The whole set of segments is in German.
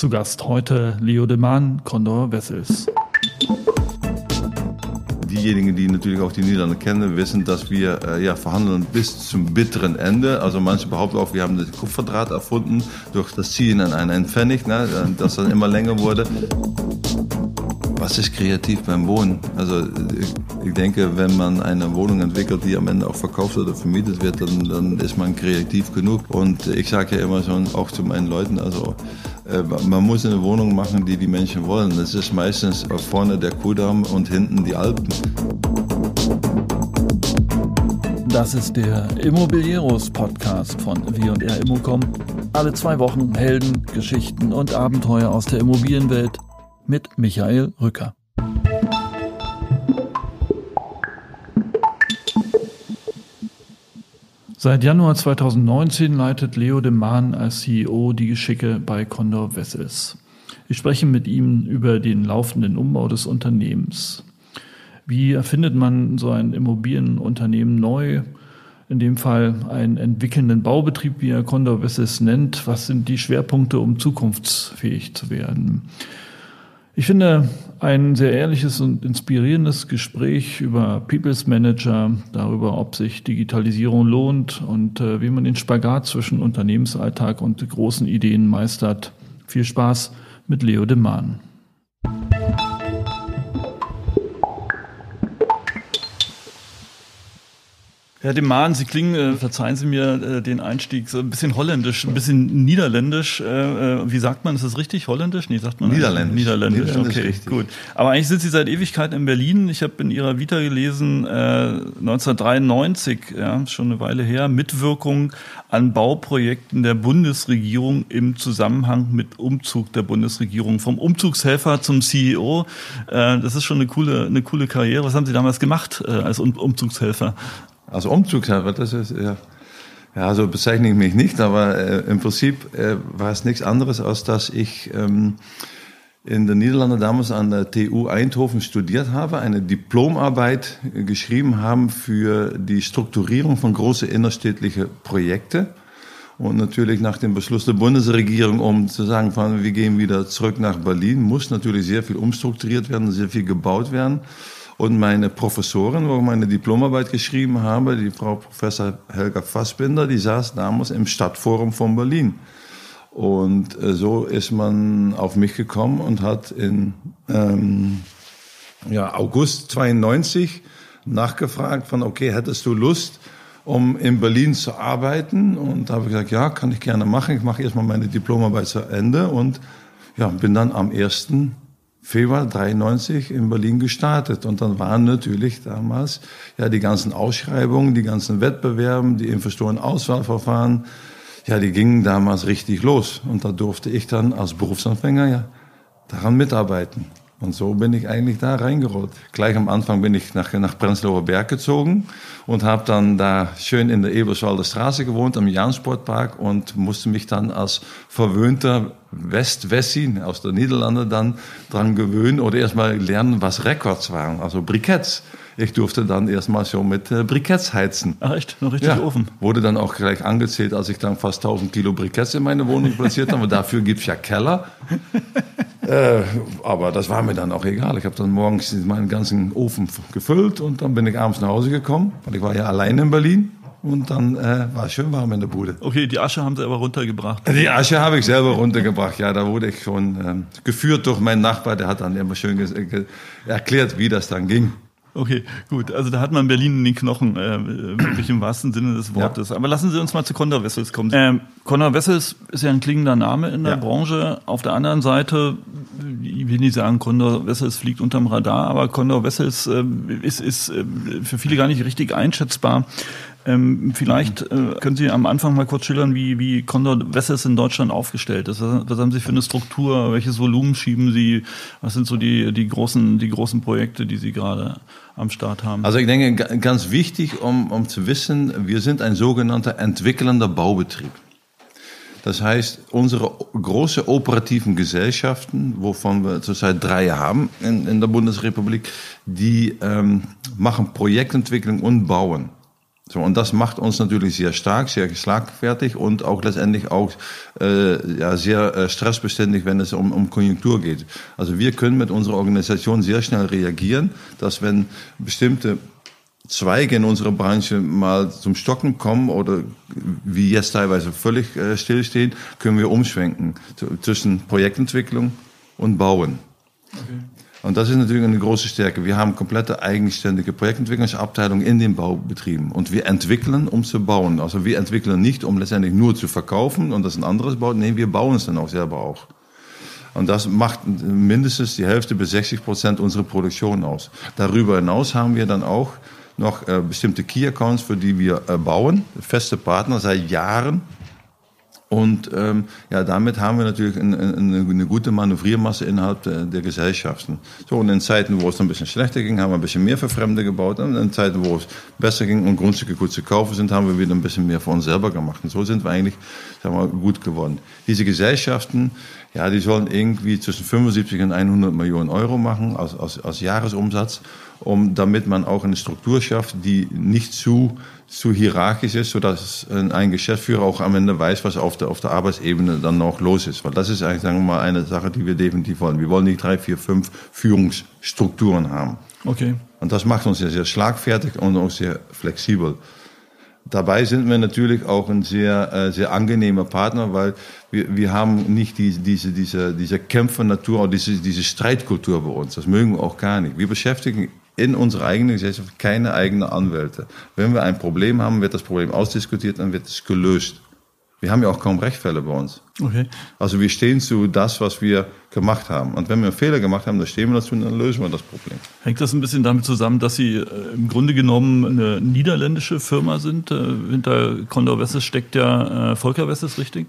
Zu Gast heute Leo de Maan, Condor Wessels. Diejenigen, die natürlich auch die Niederlande kennen, wissen, dass wir äh, ja, verhandeln bis zum bitteren Ende. Also manche behaupten auch, wir haben den Kupferdraht erfunden durch das Ziehen an einen Pfennig, ne, das dann immer länger wurde. Was ist kreativ beim Wohnen? Also ich denke, wenn man eine Wohnung entwickelt, die am Ende auch verkauft oder vermietet wird, dann, dann ist man kreativ genug. Und ich sage ja immer schon, auch zu meinen Leuten, also äh, man muss eine Wohnung machen, die die Menschen wollen. Das ist meistens vorne der Kudamm und hinten die Alpen. Das ist der Immobilieros Podcast von W&R Immocom. Alle zwei Wochen Helden, Geschichten und Abenteuer aus der Immobilienwelt mit Michael Rücker. Seit Januar 2019 leitet Leo de Maan als CEO die Geschicke bei Condor Vessels. Ich spreche mit ihm über den laufenden Umbau des Unternehmens. Wie erfindet man so ein Immobilienunternehmen neu? In dem Fall einen entwickelnden Baubetrieb, wie er Condor Vessels nennt. Was sind die Schwerpunkte, um zukunftsfähig zu werden? Ich finde ein sehr ehrliches und inspirierendes Gespräch über People's Manager, darüber, ob sich Digitalisierung lohnt und äh, wie man den Spagat zwischen Unternehmensalltag und großen Ideen meistert. Viel Spaß mit Leo de Maan. Herr de Maan, Sie klingen, äh, verzeihen Sie mir äh, den Einstieg, so ein bisschen holländisch, ein bisschen niederländisch. Äh, äh wie sagt man, ist das richtig? Holländisch? Nee, sagt man Niederländisch. Niederländisch, Niederländisch okay, richtig. gut. Aber eigentlich sind Sie seit Ewigkeit in Berlin. Ich habe in Ihrer Vita gelesen, äh, 1993, ja, schon eine Weile her, Mitwirkung an Bauprojekten der Bundesregierung im Zusammenhang mit Umzug der Bundesregierung. Vom Umzugshelfer zum CEO. Äh, das ist schon eine coole, eine coole Karriere. Was haben Sie damals gemacht äh, als um Umzugshelfer? Also Umzugshelfer, das ist ja, ja, so bezeichne ich mich nicht, aber äh, im Prinzip äh, war es nichts anderes, als dass ich ähm, in den Niederlanden damals an der TU Eindhoven studiert habe, eine Diplomarbeit geschrieben haben für die Strukturierung von großen innerstädtlichen Projekten. Und natürlich nach dem Beschluss der Bundesregierung, um zu sagen, wir gehen wieder zurück nach Berlin, muss natürlich sehr viel umstrukturiert werden, sehr viel gebaut werden. Und meine Professorin, wo ich meine Diplomarbeit geschrieben habe, die Frau Professor Helga Fassbinder, die saß damals im Stadtforum von Berlin. Und äh, so ist man auf mich gekommen und hat in ähm, ja, August 92 nachgefragt von, okay, hättest du Lust, um in Berlin zu arbeiten? Und da habe ich gesagt, ja, kann ich gerne machen. Ich mache erstmal meine Diplomarbeit zu Ende und ja, bin dann am 1. Februar 93 in Berlin gestartet. Und dann waren natürlich damals ja die ganzen Ausschreibungen, die ganzen Wettbewerben, die Investorenauswahlverfahren, ja, die gingen damals richtig los. Und da durfte ich dann als Berufsanfänger ja daran mitarbeiten. Und so bin ich eigentlich da reingerollt. Gleich am Anfang bin ich nach, nach Prenzlauer Berg gezogen und habe dann da schön in der Eberswalder Straße gewohnt, am Jansportpark und musste mich dann als verwöhnter West-Wessi aus der Niederlande dann dran gewöhnen oder erstmal lernen, was Records waren, also Briketts. Ich durfte dann erstmal schon mit äh, Briketts heizen. Ach echt? Noch richtig ja, Ofen? Wurde dann auch gleich angezählt, als ich dann fast 1000 Kilo Briketts in meine Wohnung platziert habe. Dafür gibt's ja Keller. äh, aber das war mir dann auch egal. Ich habe dann morgens meinen ganzen Ofen gefüllt und dann bin ich abends nach Hause gekommen, weil ich war ja allein in Berlin. Und dann äh, war es schön warm in der Bude. Okay, die Asche haben Sie aber runtergebracht. Die Asche habe ich selber runtergebracht, ja. Da wurde ich schon ähm, geführt durch meinen Nachbar, der hat dann immer schön erklärt, wie das dann ging. Okay, gut. Also da hat man Berlin in den Knochen, äh, wirklich im wahrsten Sinne des Wortes. Ja. Aber lassen Sie uns mal zu Condor Wessels kommen. Ähm, Condor Wessels ist ja ein klingender Name in der ja. Branche. Auf der anderen Seite, ich will nicht sagen, Condor Wessels fliegt unterm Radar, aber Condor Wessels äh, ist, ist äh, für viele gar nicht richtig einschätzbar. Ähm, vielleicht äh, können Sie am Anfang mal kurz schildern, wie, wie Condor Wessels in Deutschland aufgestellt ist. Was, was, haben Sie für eine Struktur? Welches Volumen schieben Sie? Was sind so die, die, großen, die großen Projekte, die Sie gerade am Start haben? Also ich denke, ganz wichtig, um, um zu wissen, wir sind ein sogenannter entwickelnder Baubetrieb. Das heißt, unsere große operativen Gesellschaften, wovon wir zurzeit drei haben in, in der Bundesrepublik, die ähm, machen Projektentwicklung und Bauen. So, und das macht uns natürlich sehr stark, sehr schlagfertig und auch letztendlich auch äh, ja, sehr äh, stressbeständig, wenn es um, um Konjunktur geht. Also wir können mit unserer Organisation sehr schnell reagieren, dass wenn bestimmte Zweige in unserer Branche mal zum Stocken kommen oder wie jetzt teilweise völlig äh, stillstehen, können wir umschwenken zwischen Projektentwicklung und Bauen. Okay. Und das ist natürlich eine große Stärke. Wir haben komplette eigenständige Projektentwicklungsabteilung in den Baubetrieben. Und wir entwickeln, um zu bauen. Also wir entwickeln nicht, um letztendlich nur zu verkaufen und das ein anderes baut. Nee, wir bauen es dann auch selber auch. Und das macht mindestens die Hälfte bis 60 Prozent unserer Produktion aus. Darüber hinaus haben wir dann auch noch äh, bestimmte Key Accounts, für die wir äh, bauen. Feste Partner seit Jahren und ähm, ja, damit haben wir natürlich eine, eine, eine gute Manövriermasse innerhalb der, der, Gesellschaften. So, und in Zeiten, wo es ein bisschen schlechter ging, haben wir ein bisschen mehr für Fremde gebaut. Und in Zeiten, wo es besser ging und Grundstücke gut zu kaufen sind, haben wir wieder ein bisschen mehr für uns selber gemacht. Und so sind wir eigentlich sagen wir, gut geworden. Diese Gesellschaften, ja, die sollen irgendwie zwischen 75 und 100 Millionen Euro machen als, als, als Jahresumsatz, um, damit man auch eine Struktur schafft, die nicht zu zu hierarchisch ist, sodass ein Geschäftsführer auch am Ende weiß, was auf der, auf der Arbeitsebene dann noch los ist. Weil das ist eigentlich, sagen wir mal, eine Sache, die wir definitiv wollen. Wir wollen nicht drei, vier, fünf Führungsstrukturen haben. Okay. Und das macht uns ja sehr schlagfertig und auch sehr flexibel. Dabei sind wir natürlich auch ein sehr, äh, sehr angenehmer Partner, weil wir, wir haben nicht die, diese, diese, diese Kämpfernatur oder diese, diese Streitkultur bei uns. Das mögen wir auch gar nicht. Wir beschäftigen in unserer eigenen Gesellschaft keine eigenen Anwälte. Wenn wir ein Problem haben, wird das Problem ausdiskutiert, dann wird es gelöst. Wir haben ja auch kaum Rechtfälle bei uns. Okay. Also wir stehen zu das, was wir gemacht haben. Und wenn wir einen Fehler gemacht haben, dann stehen wir dazu und dann lösen wir das Problem. Hängt das ein bisschen damit zusammen, dass Sie äh, im Grunde genommen eine niederländische Firma sind? Äh, hinter Condor Wesses steckt ja äh, Volker Wesses, richtig?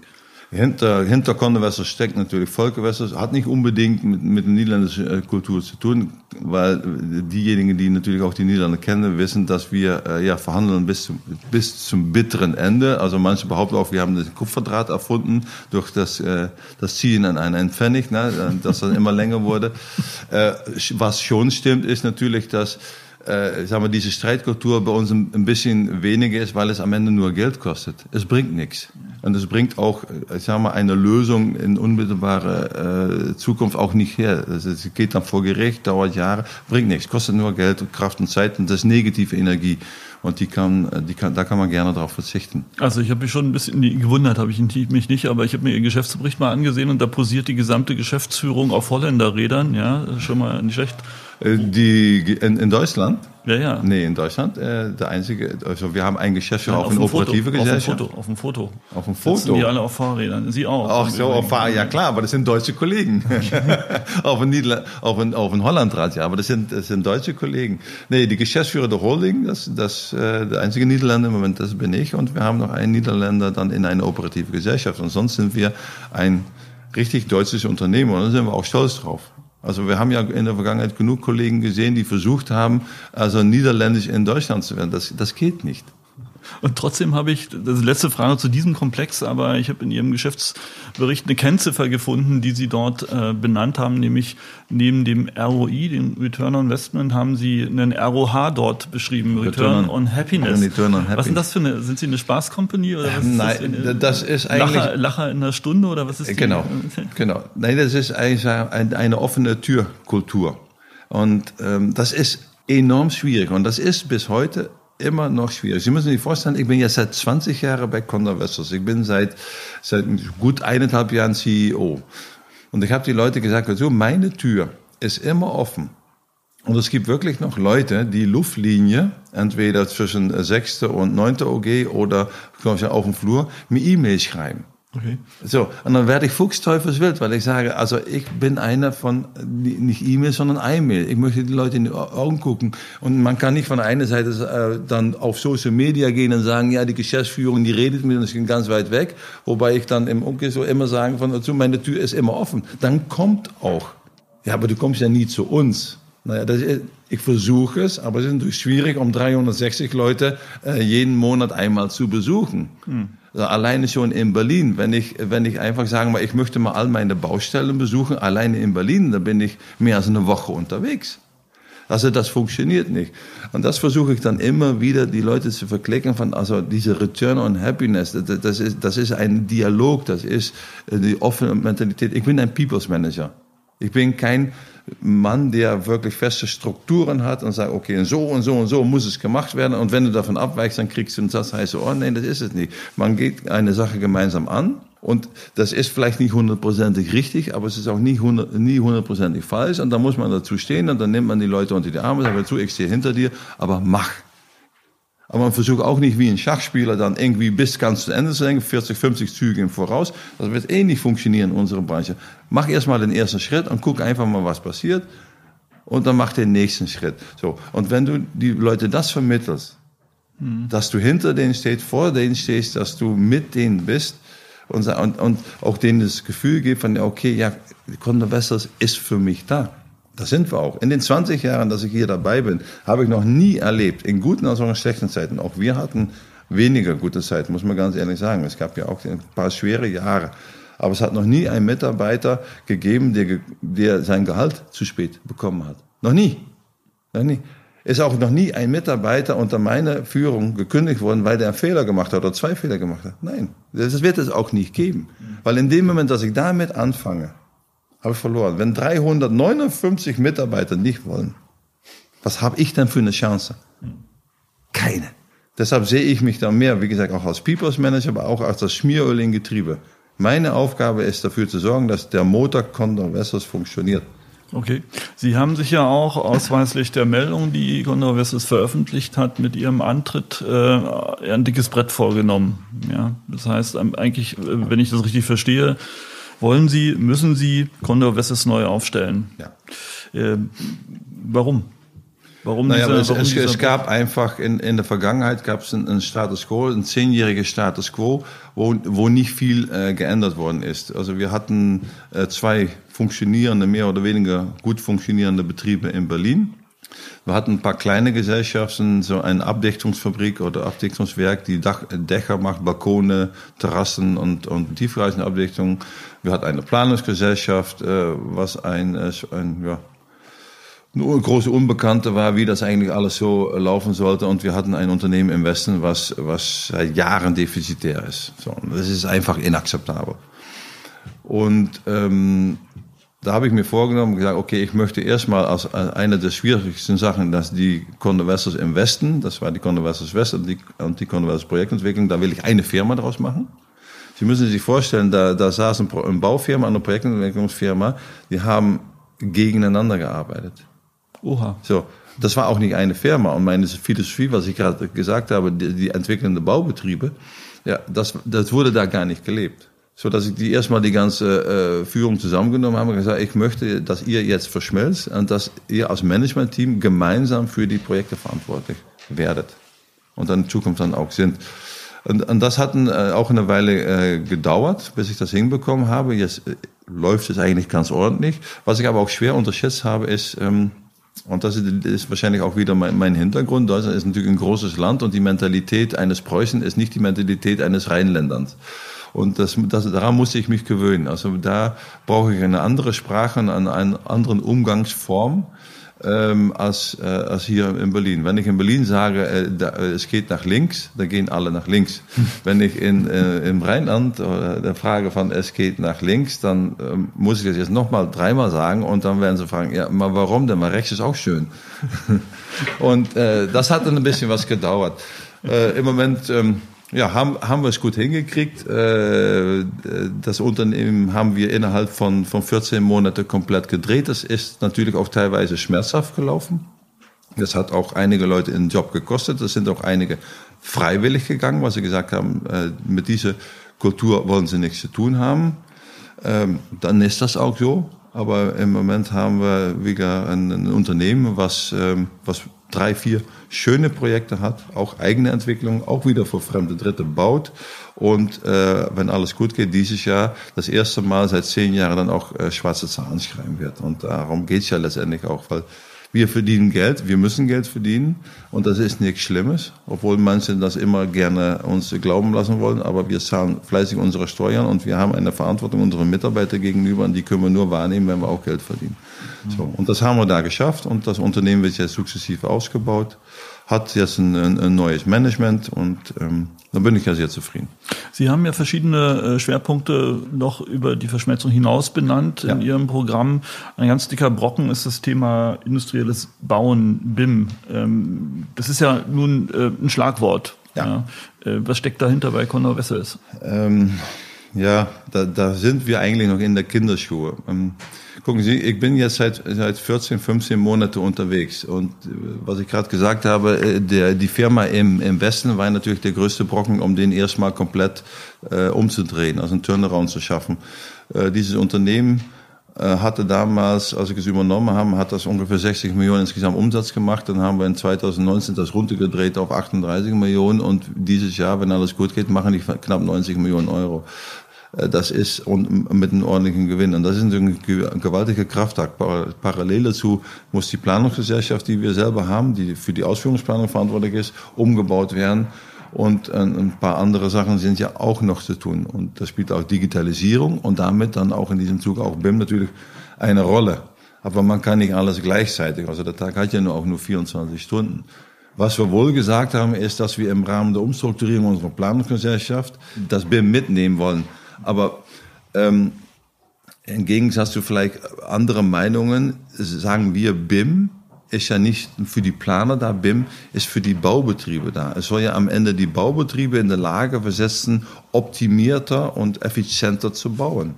Hinter, hinter Kondewasser steckt natürlich Volkerwasser. Hat nicht unbedingt mit, mit der niederländischen äh, Kultur zu tun, weil diejenigen, die natürlich auch die Niederlande kennen, wissen, dass wir äh, ja verhandeln bis zum, bis zum bitteren Ende. Also manche behaupten auch, wir haben den Kupferdraht erfunden durch das, äh, das Ziehen an einen Pfennig, ne, dass das immer länger wurde. Äh, was schon stimmt, ist natürlich, dass äh, sagen wir, diese Streitkultur bei uns ein, ein, bisschen weniger ist, weil es am Ende nur Geld kostet. Es bringt nichts. Und es bringt auch, ich äh, sag mal, eine Lösung in unmittelbare äh, Zukunft auch nicht her. Es geht dann vor Gericht, dauert Jahre, bringt nichts, kostet nur Geld, Kraft und Zeit und das ist negative Energie. Und die kann, die kann, da kann man gerne darauf verzichten. Also ich habe mich schon ein bisschen gewundert, habe ich mich nicht, aber ich habe mir Ihren Geschäftsbericht mal angesehen und da posiert die gesamte Geschäftsführung auf Holländerrädern, ja, schon mal nicht schlecht. Äh, die in, in Deutschland? Ja, ja. Nee, in Deutschland äh, der einzige, also wir haben ein Geschäftsführer auf, auf eine operative Foto, Gesellschaft. Auf dem Foto. Auf dem Foto. Sitzen die alle auf Fahrrädern. Sie auch. Ach so, auf Fahrrädern, ja klar, aber das sind deutsche Kollegen. auf dem Niederland, auf dem, auf dem Hollandrad, ja, aber das sind, das sind deutsche Kollegen. Nee, die Geschäftsführer der Holding, das, das, äh, der einzige Niederländer im Moment, das bin ich und wir haben noch einen Niederländer dann in eine operative Gesellschaft. Und sonst sind wir ein richtig deutsches Unternehmen und da sind wir auch stolz drauf. Also wir haben ja in der Vergangenheit genug Kollegen gesehen, die versucht haben, also niederländisch in Deutschland zu werden. Das, das geht nicht. Und trotzdem habe ich, das ist die letzte Frage zu diesem Komplex, aber ich habe in Ihrem Geschäftsbericht eine Kennziffer gefunden, die Sie dort äh, benannt haben, nämlich neben dem ROI, dem Return on Investment, haben Sie einen ROH dort beschrieben, Return, Return on, Happiness. Return on Happiness. Was ist das für eine, sind Sie eine Spaßkompanie oder was ist Nein, das, das ist eigentlich... Lacher, Lacher in der Stunde oder was ist die? Genau, genau. Nein, das ist eigentlich eine, eine offene Türkultur. Und ähm, das ist enorm schwierig und das ist bis heute immer noch schwierig. Sie müssen sich vorstellen, ich bin ja seit 20 Jahren bei Condor Westers. Ich bin seit, seit gut eineinhalb Jahren CEO. Und ich habe die Leute gesagt, so, meine Tür ist immer offen. Und es gibt wirklich noch Leute, die Luftlinie, entweder zwischen 6. und 9. OG oder auf dem Flur, mir E-Mails schreiben. Okay. So, und dann werde ich fuchsteufelswild, weil ich sage, also ich bin einer von, nicht E-Mail, sondern E-Mail. Ich möchte die Leute in die Augen gucken. Und man kann nicht von einer Seite äh, dann auf Social Media gehen und sagen, ja, die Geschäftsführung, die redet mit uns ganz weit weg. Wobei ich dann im Umkehr so immer sagen, von, also meine Tür ist immer offen. Dann kommt auch. Ja, aber du kommst ja nie zu uns. Naja, das ist, ich versuche es, aber es ist natürlich schwierig, um 360 Leute äh, jeden Monat einmal zu besuchen. Hm. Also alleine schon in Berlin, wenn ich, wenn ich einfach sagen will, ich möchte mal all meine Baustellen besuchen, alleine in Berlin, da bin ich mehr als eine Woche unterwegs. Also das funktioniert nicht. Und das versuche ich dann immer wieder, die Leute zu verklicken von, also diese Return on Happiness, das ist, das ist ein Dialog, das ist äh, die offene Mentalität. Ich bin ein People's Manager. Ich bin kein Mann, der wirklich feste Strukturen hat und sagt, okay, so und so und so muss es gemacht werden. Und wenn du davon abweichst, dann kriegst du einen Satz, heißt oh nein, das ist es nicht. Man geht eine Sache gemeinsam an und das ist vielleicht nicht hundertprozentig richtig, aber es ist auch nie, hundert, nie hundertprozentig falsch. Und da muss man dazu stehen und dann nimmt man die Leute unter die Arme, sagt dazu, ich stehe hinter dir, aber mach. Aber man versucht auch nicht wie ein Schachspieler dann irgendwie bis ganz zu Ende zu denken, 40, 50 Züge im Voraus. Das wird eh nicht funktionieren in unserer Branche. Mach erstmal den ersten Schritt und guck einfach mal, was passiert. Und dann mach den nächsten Schritt. So. Und wenn du die Leute das vermittelst, mhm. dass du hinter denen stehst, vor denen stehst, dass du mit denen bist und, und, und auch denen das Gefühl gibst von, okay, ja, Condor Wessels ist für mich da. Das sind wir auch. In den 20 Jahren, dass ich hier dabei bin, habe ich noch nie erlebt, in guten als auch in schlechten Zeiten. Auch wir hatten weniger gute Zeiten, muss man ganz ehrlich sagen. Es gab ja auch ein paar schwere Jahre. Aber es hat noch nie einen Mitarbeiter gegeben, der, der sein Gehalt zu spät bekommen hat. Noch nie. Noch nie. Ist auch noch nie ein Mitarbeiter unter meiner Führung gekündigt worden, weil der einen Fehler gemacht hat oder zwei Fehler gemacht hat. Nein, das wird es auch nicht geben. Weil in dem Moment, dass ich damit anfange, habe ich verloren. Wenn 359 Mitarbeiter nicht wollen, was habe ich denn für eine Chance? Keine. Deshalb sehe ich mich da mehr, wie gesagt, auch als People's Manager, aber auch als das Schmieröl in Getriebe. Meine Aufgabe ist dafür zu sorgen, dass der Motor Condor Vessels funktioniert. Okay. Sie haben sich ja auch ausweislich der Meldung, die Condor Vessels veröffentlicht hat, mit Ihrem Antritt äh, ein dickes Brett vorgenommen. Ja, das heißt eigentlich, äh, wenn ich das richtig verstehe, wollen Sie, müssen Sie Condor Wesses neu aufstellen. Ja. Äh, warum? Warum naja, dieser, warum es, es, gab einfach in, in der Vergangenheit gab es einen, einen Status quo, einen zehnjährigen Status quo, wo, wo nicht viel äh, geändert worden ist. Also wir hatten äh, zwei funktionierende, mehr oder weniger gut funktionierende Betriebe in Berlin. Wir hatten ein paar kleine Gesellschaften, so eine Abdichtungsfabrik oder Abdichtungswerk, die Dach, Dächer macht, Balkone, Terrassen und, und Tiefreisenabdichtung. Wir hatten eine Planungsgesellschaft, äh, was ein, äh, ein ja, eine große Unbekannte war, wie das eigentlich alles so laufen sollte. Und wir hatten ein Unternehmen im Westen, was, was seit Jahren defizitär ist. So, das ist einfach inakzeptabel. Und ähm, da habe ich mir vorgenommen, gesagt, okay, ich möchte erstmal als eine der schwierigsten Sachen, dass die Conversos im Westen, das war die Conversos West und die, und die Conversos Projektentwicklung, da will ich eine Firma daraus machen. Sie müssen sich vorstellen, da, da saß ein, ein Baufirma, eine Projektentwicklungsfirma, die haben gegeneinander gearbeitet. Oha. So, das war auch nicht eine Firma. Und meine Philosophie, was ich gerade gesagt habe, die, die entwickelnden Baubetriebe, ja, das, das wurde da gar nicht gelebt so dass ich die erstmal die ganze äh, Führung zusammengenommen habe und gesagt, ich möchte, dass ihr jetzt verschmelzt und dass ihr als Managementteam gemeinsam für die Projekte verantwortlich werdet und dann in Zukunft dann auch sind. Und, und das hat äh, auch eine Weile äh, gedauert, bis ich das hinbekommen habe. Jetzt äh, läuft es eigentlich ganz ordentlich. Was ich aber auch schwer unterschätzt habe, ist, ähm, und das ist wahrscheinlich auch wieder mein, mein Hintergrund. Deutschland ist natürlich ein großes Land und die Mentalität eines Preußen ist nicht die Mentalität eines Rheinländers. Und das, das, daran musste ich mich gewöhnen. Also da brauche ich eine andere Sprache, eine, andere Umgangsform ähm, als, äh, als hier in Berlin. Wenn ich in Berlin sage, äh, da, äh, es geht nach links, dann gehen alle nach links. Wenn ich in, äh, im Rheinland oder der Frage von es geht nach links, dann äh, muss ich das jetzt nochmal dreimal sagen und dann werden sie fragen, ja, aber warum denn? Weil rechts ist auch schön. und äh, das hat dann ein bisschen was gedauert. Äh, Im Moment ähm, ja, haben, haben wir es gut hingekriegt. Äh, das Unternehmen haben wir innerhalb von, von 14 Monaten komplett gedreht. Das ist natürlich auch teilweise schmerzhaft gelaufen. Das hat auch einige Leute in den Job gekostet. Das sind auch einige freiwillig gegangen, weil sie gesagt haben, äh, mit dieser Kultur wollen sie nichts zu tun haben. Ähm, dann ist das auch so. Aber im Moment haben wir wieder ein, ein Unternehmen, was, ähm, was drei, vier schöne Projekte hat, auch eigene Entwicklung, auch wieder für fremde Dritte baut und äh, wenn alles gut geht, dieses Jahr das erste Mal seit zehn Jahren dann auch äh, schwarze Zahlen schreiben wird. Und darum geht's ja letztendlich auch, weil Wir verdienen Geld, wir müssen Geld verdienen und das ist nichts Schlimmes, obwohl manche das immer gerne uns glauben lassen wollen, aber wir zahlen fleißig unsere Steuern und wir haben eine Verantwortung unseren Mitarbeitern gegenüber und die können wir nur wahrnehmen, wenn wir auch Geld verdienen. So, und das haben wir da geschafft und das Unternehmen wird jetzt sukzessive ausgebaut hat jetzt ein, ein neues Management und ähm, da bin ich ja sehr zufrieden. Sie haben ja verschiedene äh, Schwerpunkte noch über die Verschmelzung hinaus benannt ja. in Ihrem Programm. Ein ganz dicker Brocken ist das Thema industrielles Bauen, BIM. Ähm, das ist ja nun äh, ein Schlagwort. Ja. ja. Äh, was steckt dahinter bei Conor Wessels? Ähm, ja, da, da sind wir eigentlich noch in der Kinderschuhe. Gucken Sie, ich bin jetzt seit, seit 14, 15 Monate unterwegs und äh, was ich gerade gesagt habe, äh, der, die Firma im, im Westen war natürlich der größte Brocken, um den erstmal komplett äh, umzudrehen, also einen Turnaround zu schaffen. Äh, dieses Unternehmen äh, hatte damals, als ich es übernommen habe, hat das ungefähr 60 Millionen insgesamt Umsatz gemacht. Dann haben wir in 2019 das runtergedreht auf 38 Millionen und dieses Jahr, wenn alles gut geht, machen die knapp 90 Millionen Euro. Äh, das ist und mit einem ordentlichen Gewinn. Und das ist ein gewaltiger Kraftakt. Parallel dazu muss die Planungsgesellschaft, die wir selber haben, die für die Ausführungsplanung verantwortlich ist, umgebaut werden. Und ein paar andere Sachen sind ja auch noch zu tun. Und das spielt auch Digitalisierung und damit dann auch in diesem Zug auch BIM natürlich eine Rolle. Aber man kann nicht alles gleichzeitig. Also der Tag hat ja nur auch nur 24 Stunden. Was wir wohl gesagt haben, ist, dass wir im Rahmen der Umstrukturierung unserer Planungsgesellschaft das BIM mitnehmen wollen. Aber ähm, im Gegensatz zu vielleicht anderen Meinungen sagen wir, BIM ist ja nicht für die Planer da, BIM ist für die Baubetriebe da. Es soll ja am Ende die Baubetriebe in der Lage versetzen, optimierter und effizienter zu bauen.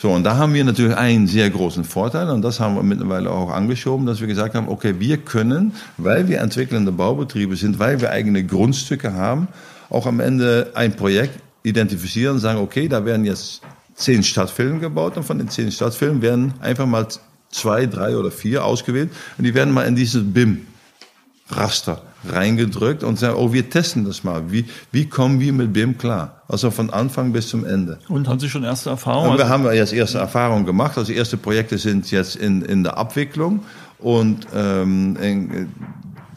So, und da haben wir natürlich einen sehr großen Vorteil und das haben wir mittlerweile auch angeschoben, dass wir gesagt haben, okay, wir können, weil wir entwickelnde Baubetriebe sind, weil wir eigene Grundstücke haben, auch am Ende ein Projekt identifizieren und sagen, okay, da werden jetzt zehn Stadtfilme gebaut und von den zehn Stadtfilmen werden einfach mal zwei, drei oder vier ausgewählt und die werden mal in dieses BIM-Raster reingedrückt und sagen, oh, wir testen das mal. Wie, wie kommen wir mit BIM klar? Also von Anfang bis zum Ende. Und haben Sie schon erste Erfahrungen? wir haben jetzt erste Erfahrungen gemacht. Also erste Projekte sind jetzt in, in der Abwicklung und ähm, in,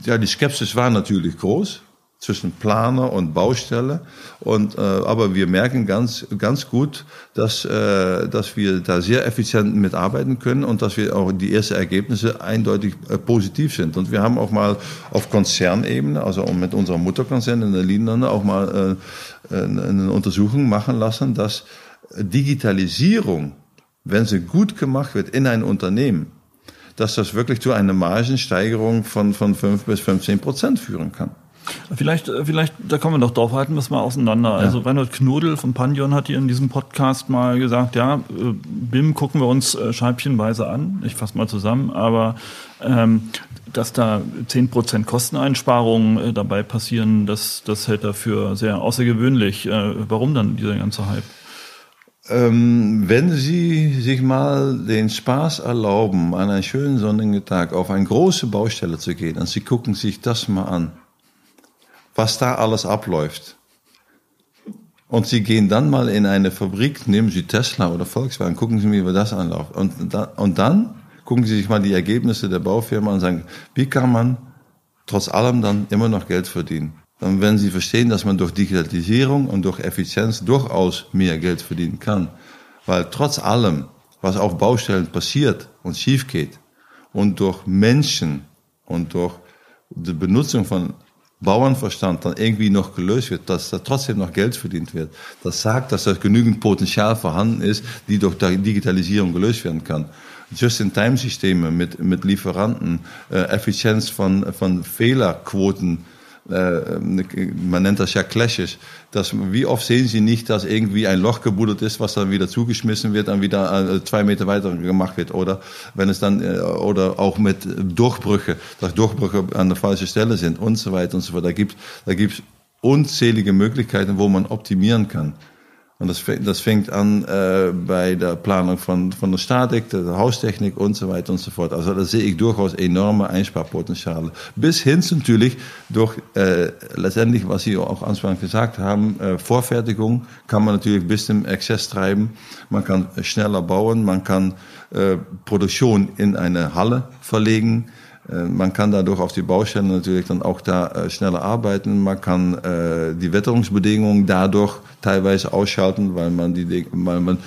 ja, die Skepsis war natürlich groß zwischen Planer und Baustelle. Und, äh, aber wir merken ganz, ganz gut, dass, äh, dass wir da sehr effizient mitarbeiten können und dass wir auch die ersten Ergebnisse eindeutig äh, positiv sind. Und wir haben auch mal auf Konzernebene, also mit unserem Mutterkonzern in den Niederlanden, auch mal äh, eine Untersuchung machen lassen, dass Digitalisierung, wenn sie gut gemacht wird in ein Unternehmen, dass das wirklich zu einer Margensteigerung von, von 5 bis 15 Prozent führen kann. Vielleicht, äh, vielleicht, da kommen wir noch drauf, halten wir es mal auseinander. Ja. Also Reinhold Knudel von Panion hat hier in diesem Podcast mal gesagt, ja, äh, BIM gucken wir uns äh, scheibchenweise an. Ich fasse mal zusammen, aber ähm, dass da zehn Prozent Kosteneinsparungen äh, dabei passieren, das, das hält er für sehr außergewöhnlich. Äh, warum dann dieser ganze Hype? Ähm, wenn Sie sich mal den Spaß erlauben, an einem schönen sonnigen Tag auf eine große Baustelle zu gehen und Sie gucken sich das mal an, was da alles abläuft. Und Sie gehen dann mal in eine Fabrik, nehmen Sie Tesla oder Volkswagen, gucken Sie mir, wie das anläuft. Und, da, und dann gucken Sie sich mal die Ergebnisse der Baufirma und sagen, wie kann man trotz allem dann immer noch Geld verdienen? Dann werden Sie verstehen, dass man durch Digitalisierung und durch Effizienz durchaus mehr Geld verdienen kann. Weil trotz allem, was auf Baustellen passiert und schief geht, und durch Menschen und durch die Benutzung von Bauernverstand dann irgendwie noch gelöst wird, dass da trotzdem noch Geld verdient wird. Das sagt, dass da genügend Potenzial vorhanden ist, die durch Digitalisierung gelöst werden kann. Just-in-Time-Systeme mit, mit Lieferanten, äh, Effizienz von, von Fehlerquoten, man nennt das ja Clashes. Das, wie oft sehen Sie nicht, dass irgendwie ein Loch gebuddelt ist, was dann wieder zugeschmissen wird, dann wieder äh, zwei Meter weiter gemacht wird, oder wenn es dann äh, oder auch mit Durchbrüche, dass Durchbrüche an der falschen Stelle sind und so weiter und so fort. Da gibt da gibt's unzählige Möglichkeiten, wo man optimieren kann. Und das, das fängt an äh, bei der Planung von, von der Statik, der Haustechnik und so weiter und so fort. Also da sehe ich durchaus enorme Einsparpotenziale. Bis hin natürlich durch äh, letztendlich, was Sie auch anfangs gesagt haben, äh, Vorfertigung kann man natürlich bis zum Exzess treiben. Man kann schneller bauen, man kann äh, Produktion in eine Halle verlegen man kann dadurch auf die Baustellen natürlich dann auch da äh, schneller arbeiten. Man kann äh, die Wetterungsbedingungen dadurch teilweise ausschalten, weil man die, weil man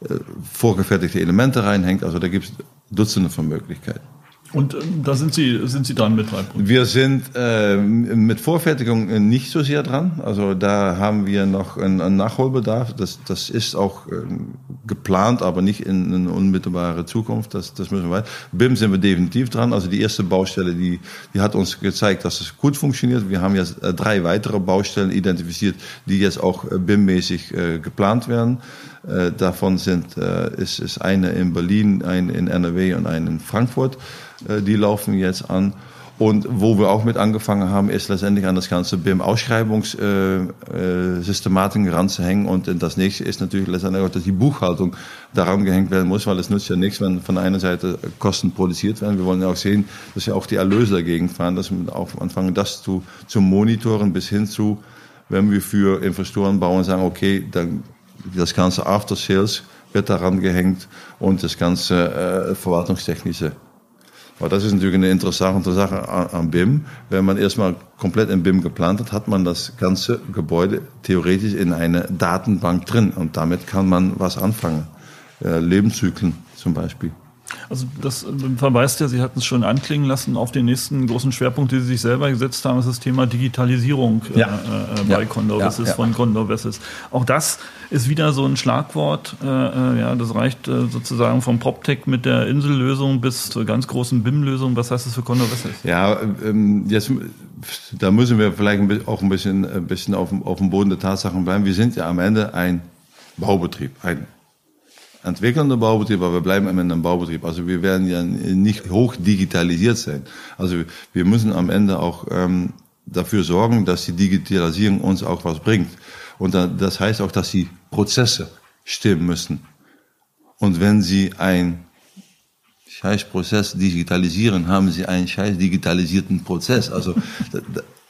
äh, vorgefertigte Elemente reinhängt. Also da gibt es Dutzende von Möglichkeiten. Und ähm, da sind Sie, sind Sie dran mit Punkten? Wir sind äh, mit Vorfertigung nicht so sehr dran. Also da haben wir noch einen, einen Nachholbedarf. Das, das ist auch äh, geplant, aber nicht in, in unmittelbare Zukunft. Das, das müssen wir weiter. BIM sind wir definitiv dran. Also die erste Baustelle, die, die hat uns gezeigt, dass es gut funktioniert. Wir haben jetzt äh, drei weitere Baustellen identifiziert, die jetzt auch äh, BIM-mäßig äh, geplant werden. Äh, davon sind, äh, ist, ist eine in Berlin, eine in NRW und eine in Frankfurt. Äh, die laufen jetzt an. Und wo wir auch mit angefangen haben, ist letztendlich an das ganze BIM-Ausschreibungssystematik äh, äh, ranzuhängen. Und das nächste ist natürlich letztendlich auch, dass die Buchhaltung daran gehängt werden muss, weil es nützt ja nichts, wenn von einer Seite Kosten produziert werden. Wir wollen ja auch sehen, dass ja auch die Erlöse dagegen fahren, dass wir auch anfangen, das zu, zu monitoren bis hin zu, wenn wir für Investoren bauen, sagen, okay, dann das ganze After Sales wird daran gehängt und das ganze äh, Verwaltungstechnische aber das ist natürlich eine interessante Sache am BIM. Wenn man erstmal komplett im BIM geplant hat, hat man das ganze Gebäude theoretisch in eine Datenbank drin. Und damit kann man was anfangen. Äh, Lebenszyklen zum Beispiel. Also das verweist ja, Sie hatten es schon anklingen lassen, auf den nächsten großen Schwerpunkt, den Sie sich selber gesetzt haben, ist das Thema Digitalisierung äh, ja. äh, bei ja. Condor ja. ja. von Condor Wesses. Auch das ist wieder so ein Schlagwort. Äh, äh, ja, das reicht äh, sozusagen vom PropTech mit der Insellösung bis zur ganz großen BIM-Lösung. Was heißt das für Condor Wesses? Ja, ähm, jetzt, da müssen wir vielleicht auch ein bisschen, ein bisschen auf, auf dem Boden der Tatsachen bleiben. Wir sind ja am Ende ein Baubetrieb, ein entwickelnder Baubetrieb, aber wir bleiben am Ende ein Baubetrieb. Also wir werden ja nicht hoch digitalisiert sein. Also wir müssen am Ende auch ähm, dafür sorgen, dass die Digitalisierung uns auch was bringt. Und das heißt auch, dass die Prozesse stimmen müssen. Und wenn Sie ein Scheißprozess digitalisieren, haben Sie einen scheiß digitalisierten Prozess. Also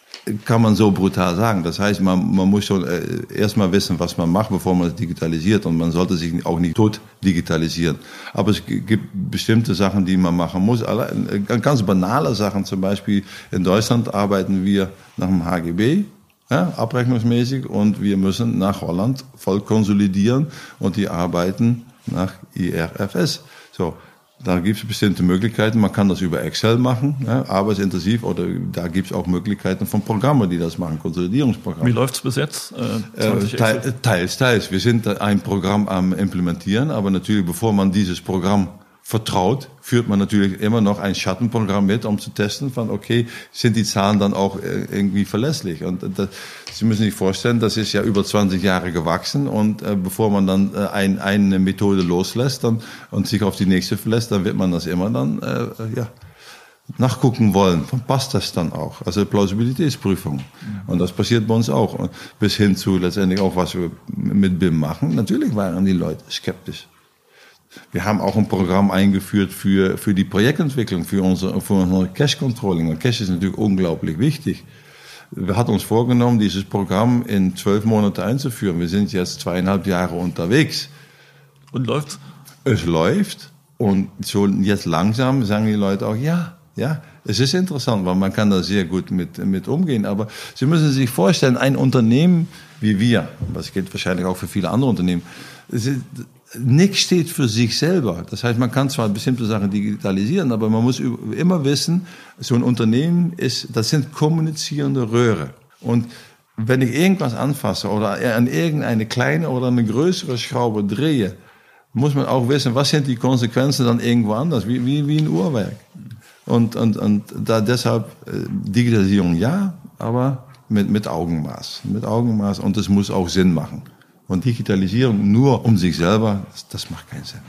kann man so brutal sagen. Das heißt, man, man muss schon äh, erstmal wissen, was man macht, bevor man es digitalisiert. Und man sollte sich auch nicht tot digitalisieren. Aber es gibt bestimmte Sachen, die man machen muss. Alle, äh, ganz banale Sachen, zum Beispiel in Deutschland arbeiten wir nach dem HGB. Ja, abrechnungsmäßig und wir müssen nach Holland voll konsolidieren und die arbeiten nach IRFS. So, da gibt es bestimmte Möglichkeiten. Man kann das über Excel machen, ja, arbeitsintensiv, oder da gibt es auch Möglichkeiten von Programmen, die das machen, Konsolidierungsprogramme. Wie läuft es bis jetzt? Äh, äh teils, teils, teils. Wir sind ein Programm am implementieren, aber natürlich, bevor man dieses Programm vertraut, führt man natürlich immer noch ein Schattenprogramm mit, um zu testen, von okay, sind die Zahlen dann auch äh, irgendwie verlässlich? Und das, Sie müssen sich vorstellen, das ist ja über 20 Jahre gewachsen und äh, bevor man dann äh, ein, eine Methode loslässt dann, und sich auf die nächste verlässt, dann wird man das immer dann äh, ja, nachgucken wollen. Passt das dann auch? Also Plausibilitätsprüfung. Und das passiert bei uns auch. Bis hin zu letztendlich auch, was wir mit BIM machen. Natürlich waren die Leute skeptisch. Wir haben auch ein Programm eingeführt für, für die Projektentwicklung, für unsere, für unsere Cash Controlling. Und Cash ist natürlich unglaublich wichtig. Wir hatten uns vorgenommen, dieses Programm in zwölf Monate einzuführen. Wir sind jetzt zweieinhalb Jahre unterwegs. Und läuft's? Es läuft. Und so jetzt langsam sagen die Leute auch, ja, ja, es ist interessant, weil man kann da sehr gut mit, mit umgehen. Aber Sie müssen sich vorstellen, ein Unternehmen wie wir, das gilt wahrscheinlich auch für viele andere Unternehmen, nichts steht für sich selber. Das heißt, man kann zwar bestimmte Sachen digitalisieren, aber man muss immer wissen, so ein Unternehmen ist, das sind kommunizierende Röhre. Und wenn ich irgendwas anfasse oder an irgendeine kleine oder eine größere Schraube drehe, muss man auch wissen, was sind die Konsequenzen dann irgendwo anders, wie, wie, wie ein Uhrwerk. Und, und, und da deshalb äh, Digitalisierung ja, aber mit, mit Augenmaß. Mit Augenmaß und es muss auch Sinn machen. Und Digitalisierung nur um sich selber, das, das macht keinen Sinn.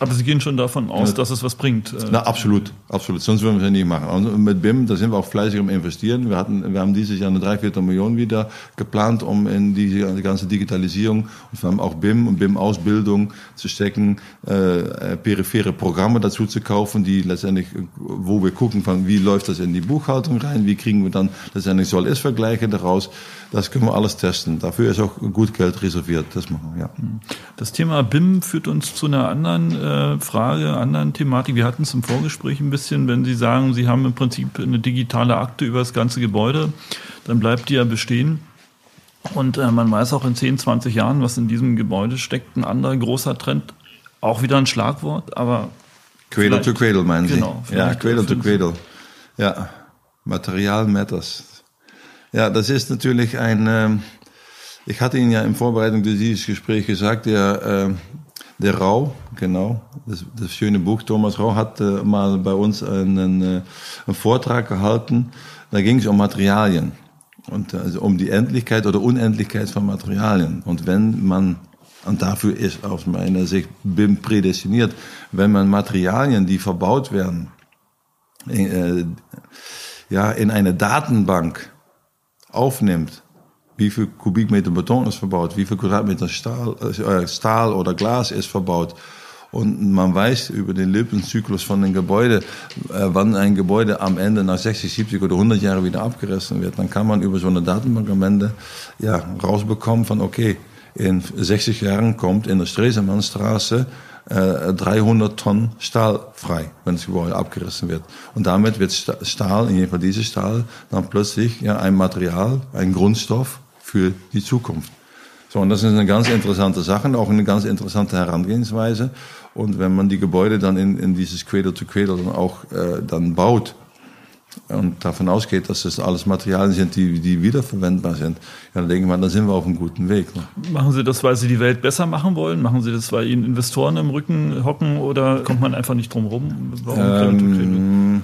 Aber Sie gehen schon davon aus, dass es was bringt. Äh, Na, absolut, absolut. Sonst würden wir es ja nicht machen. Und mit BIM, da sind wir auch fleißig im Investieren. Wir hatten, wir haben dieses Jahr eine Dreiviertel Million wieder geplant, um in die, die ganze Digitalisierung und vor allem auch BIM und BIM-Ausbildung zu stecken, äh, periphere Programme dazu zu kaufen, die letztendlich, wo wir gucken, von wie läuft das in die Buchhaltung rein, wie kriegen wir dann letztendlich Soll-Ist-Vergleiche daraus. Das können wir alles testen. Dafür ist auch gut Geld reserviert. Das machen wir, ja. Das Thema BIM führt uns zu einer anderen äh, Frage, anderen Thematik. Wir hatten es im Vorgespräch ein bisschen, wenn Sie sagen, Sie haben im Prinzip eine digitale Akte über das ganze Gebäude, dann bleibt die ja bestehen. Und äh, man weiß auch in 10, 20 Jahren, was in diesem Gebäude steckt. Ein anderer großer Trend, auch wieder ein Schlagwort, aber. Cradle to Cradle meinen Sie? Genau. Ja, Cradle to Cradle. Ja, Material matters. Ja, das ist natürlich ein. Ähm, ich hatte Ihnen ja in Vorbereitung dieses Gespräch gesagt, der, äh, der Rau, genau, das, das schöne Buch, Thomas Rau hat äh, mal bei uns einen, äh, einen Vortrag gehalten. Da ging es um Materialien und also um die Endlichkeit oder Unendlichkeit von Materialien. Und wenn man, und dafür ist aus meiner Sicht BIM prädestiniert, wenn man Materialien, die verbaut werden, äh, ja, in eine Datenbank aufnimmt, wie viel Kubikmeter Beton ist verbaut, wie viel Quadratmeter Stahl, äh, Stahl oder Glas ist verbaut, und man weiß über den Lebenszyklus von einem Gebäude, äh, wann ein Gebäude am Ende nach 60, 70 oder 100 Jahren wieder abgerissen wird. Dann kann man über so eine Datenbank am Ende ja, rausbekommen von, okay, in 60 Jahren kommt in der Stresemannstraße äh, 300 Tonnen Stahl frei, wenn das Gebäude abgerissen wird. Und damit wird Stahl, in jedem Fall dieses Stahl, dann plötzlich ja, ein Material, ein Grundstoff für die Zukunft. So, und das ist eine ganz interessante Sache, auch eine ganz interessante Herangehensweise. Und wenn man die Gebäude dann in, in dieses Cradle to Cradle dann auch äh, dann baut und davon ausgeht, dass das alles Materialien sind, die, die wiederverwendbar sind, ja, dann denke ich mal, dann sind wir auf einem guten Weg. Ne? Machen Sie das, weil Sie die Welt besser machen wollen? Machen Sie das, weil Ihnen Investoren im Rücken hocken oder kommt man einfach nicht drum rum? Ähm,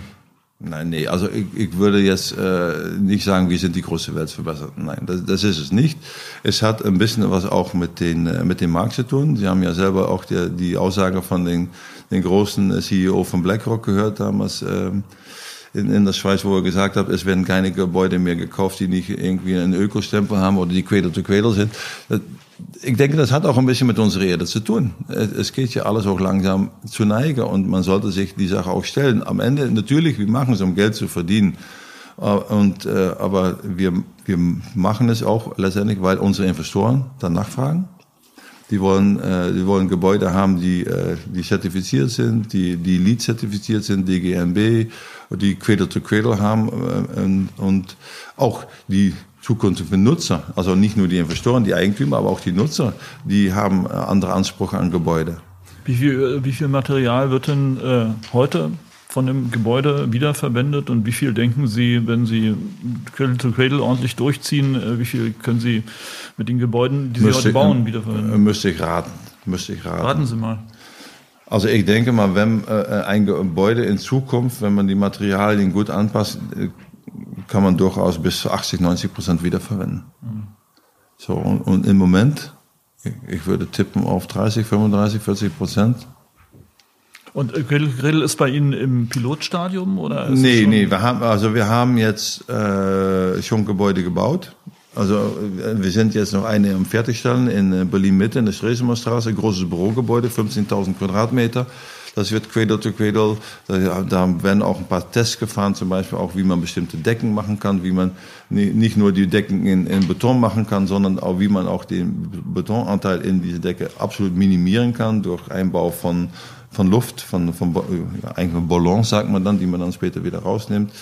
Nein, nee, also ich, ich würde jetzt äh, nicht sagen, wir sind die große Weltverbesserer. Nein, das, das ist es nicht. Es hat ein bisschen was auch mit, den, äh, mit dem Markt zu tun. Sie haben ja selber auch die, die Aussage von den, den großen CEO von BlackRock gehört damals ähm, in, in der Schweiz, wo er gesagt hat, es werden keine Gebäude mehr gekauft, die nicht irgendwie einen Ökostempel haben oder die Cradle sind. Das, ich denke, das hat auch ein bisschen mit unserer Erde zu tun. Es geht ja alles auch langsam zu Neige und man sollte sich die Sache auch stellen. Am Ende, natürlich, wir machen es, um Geld zu verdienen. Äh, und, äh, aber wir, wir machen es auch letztendlich, weil unsere Investoren danach fragen. Die wollen, äh, die wollen Gebäude haben, die, die zertifiziert sind, die, die LEED zertifiziert sind, die GMB, die Cradle to Cradle haben und, und auch die zukünftige Nutzer, also nicht nur die Investoren, die Eigentümer, aber auch die Nutzer, die haben äh, andere Ansprüche an Gebäude. Wie viel, äh, wie viel Material wird denn äh, heute von dem Gebäude wiederverwendet und wie viel denken Sie, wenn Sie Cradle to Cradle ordentlich durchziehen, äh, wie viel können Sie mit den Gebäuden, die Sie müsste heute bauen, ich, wiederverwenden? Müsste ich raten. Müsste ich raten. Raten Sie mal. Also ich denke mal, wenn äh, ein Gebäude in Zukunft, wenn man die Materialien gut anpasst, kann man durchaus bis zu 80, 90 Prozent wiederverwenden. Mhm. So, und, und, im Moment, ich würde tippen auf 30, 35, 40 Prozent. Und Grill, Grill ist bei Ihnen im Pilotstadium oder? Ist nee, nee, wir haben, also wir haben jetzt äh, schon Gebäude gebaut. Also äh, wir sind jetzt noch eine am Fertigstellen in äh, Berlin Mitte in der Stresemannstraße, großes Bürogebäude, 15.000 Quadratmeter. Das wird Cradle to Cradle. Da, da, werden auch ein paar Tests gefahren, zum Beispiel auch, wie man bestimmte Decken machen kann, wie man nicht nur die Decken in, in Beton machen kann, sondern auch, wie man auch den Betonanteil in diese Decke absolut minimieren kann durch Einbau von, von Luft, von, von eigentlich Ballons, sagt man dann, die man dann später wieder rausnimmt.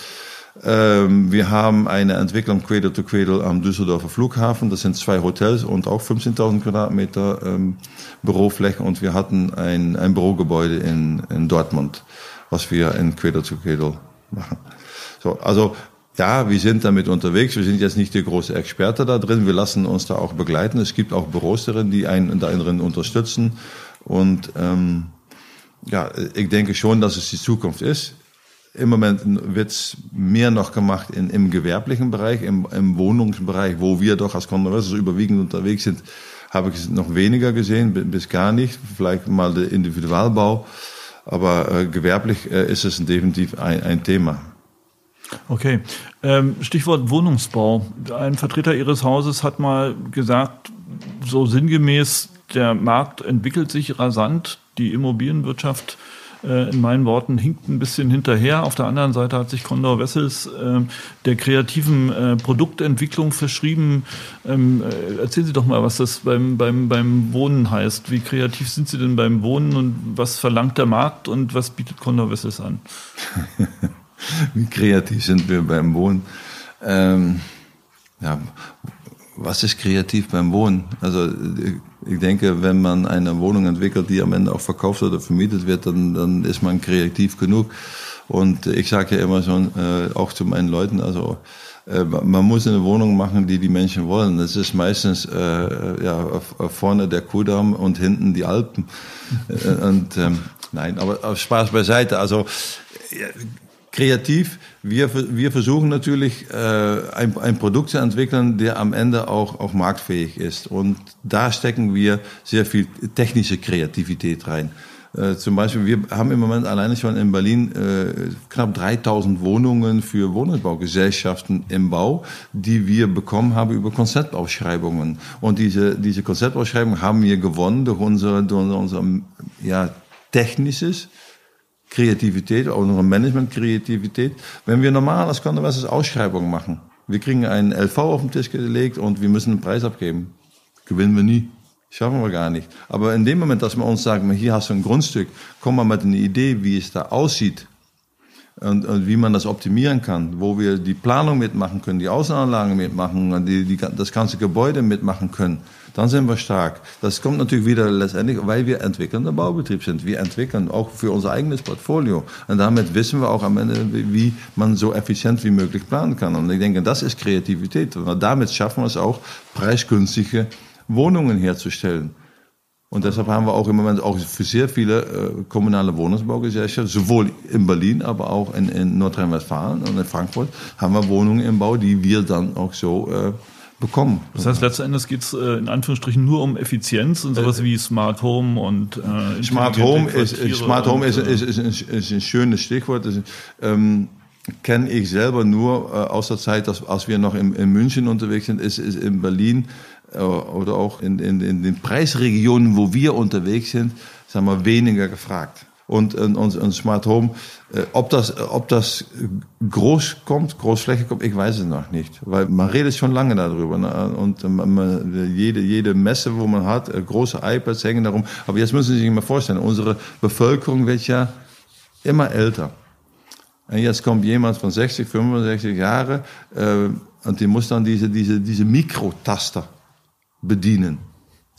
Ähm, wir haben eine Entwicklung Cradle to Cradle am Düsseldorfer Flughafen. Das sind zwei Hotels und auch 15.000 Quadratmeter ähm, Bürofläche. Und wir hatten ein, ein Bürogebäude in, in Dortmund, was wir in Cradle to Cradle machen. So, also ja, wir sind damit unterwegs. Wir sind jetzt nicht der große Experte da drin. Wir lassen uns da auch begleiten. Es gibt auch Büros darin, die einen darin unterstützen. Und ähm, ja, ich denke schon, dass es die Zukunft ist. Im Moment wird es mehr noch gemacht in, im gewerblichen Bereich, im, im Wohnungsbereich, wo wir doch als Controversies überwiegend unterwegs sind, habe ich es noch weniger gesehen, bis gar nicht. Vielleicht mal der Individualbau, aber äh, gewerblich äh, ist es definitiv ein, ein Thema. Okay. Ähm, Stichwort Wohnungsbau. Ein Vertreter Ihres Hauses hat mal gesagt, so sinngemäß, der Markt entwickelt sich rasant, die Immobilienwirtschaft äh, in meinen Worten hinkt ein bisschen hinterher. Auf der anderen Seite hat sich Condor Wessels äh, der kreativen äh, Produktentwicklung verschrieben. Ähm, äh, erzählen Sie doch mal, was das beim, beim, beim Wohnen heißt. Wie kreativ sind Sie denn beim Wohnen und was verlangt der Markt und was bietet Condor Wessels an? Wie kreativ sind wir beim Wohnen? Ähm, ja, was ist kreativ beim Wohnen? Also ich denke, wenn man eine Wohnung entwickelt, die am Ende auch verkauft oder vermietet wird, dann, dann ist man kreativ genug. Und ich sage ja immer schon, äh, auch zu meinen Leuten, also äh, man muss eine Wohnung machen, die die Menschen wollen. Das ist meistens äh, ja, vorne der Kudamm und hinten die Alpen. Äh, und ähm, nein, aber Spaß beiseite. Also kreativ. Wir, wir versuchen natürlich, äh, ein, ein Produkt zu entwickeln, der am Ende auch, auch marktfähig ist. Und da stecken wir sehr viel technische Kreativität rein. Äh, zum Beispiel, wir haben im Moment alleine schon in Berlin äh, knapp 3000 Wohnungen für Wohnungsbaugesellschaften im Bau, die wir bekommen haben über Konzeptausschreibungen. Und diese, diese Konzeptausschreibungen haben wir gewonnen durch unser, durch unser ja, technisches Kreativität, auch unsere Management-Kreativität. Wenn wir normal als Controversies Ausschreibungen machen, wir kriegen einen LV auf den Tisch gelegt und wir müssen einen Preis abgeben. Gewinnen wir nie. Schaffen wir gar nicht. Aber in dem Moment, dass wir uns sagen, hier hast du ein Grundstück, komm mal mit einer Idee, wie es da aussieht und, und wie man das optimieren kann, wo wir die Planung mitmachen können, die Außenanlagen mitmachen, die, die, das ganze Gebäude mitmachen können dann sind wir stark. Das kommt natürlich wieder letztendlich, weil wir entwickelnder Baubetrieb sind. Wir entwickeln auch für unser eigenes Portfolio. Und damit wissen wir auch am Ende, wie man so effizient wie möglich planen kann. Und ich denke, das ist Kreativität. Und damit schaffen wir es auch, preisgünstige Wohnungen herzustellen. Und deshalb haben wir auch im Moment auch für sehr viele äh, kommunale Wohnungsbaugesellschaften, sowohl in Berlin, aber auch in, in Nordrhein-Westfalen und in Frankfurt, haben wir Wohnungen im Bau, die wir dann auch so äh, bekommen. Das heißt, letzten Endes geht es äh, in Anführungsstrichen nur um Effizienz und sowas wie Smart Home und äh, Smart Home ist Smart Home ist, ist, ist, ist, ist ein schönes Stichwort. Das, ähm, kenne ich selber nur äh, aus der Zeit, dass, als wir noch in, in München unterwegs sind, ist, ist in Berlin äh, oder auch in, in, in den Preisregionen, wo wir unterwegs sind, sagen wir weniger gefragt und ein, Smart Home. Äh, ob das, ob das groß kommt, Großfläche kommt, ich weiß es noch nicht. Weil man redet schon lange darüber. Ne? Und man, jede, jede Messe, wo man hat, äh, große iPads hängen darum. Aber jetzt müssen Sie sich mal vorstellen, unsere Bevölkerung wird ja immer älter. Und jetzt kommt jemand von 60, 65 Jahren äh, und die muss dann diese, diese, diese Mikrotaster bedienen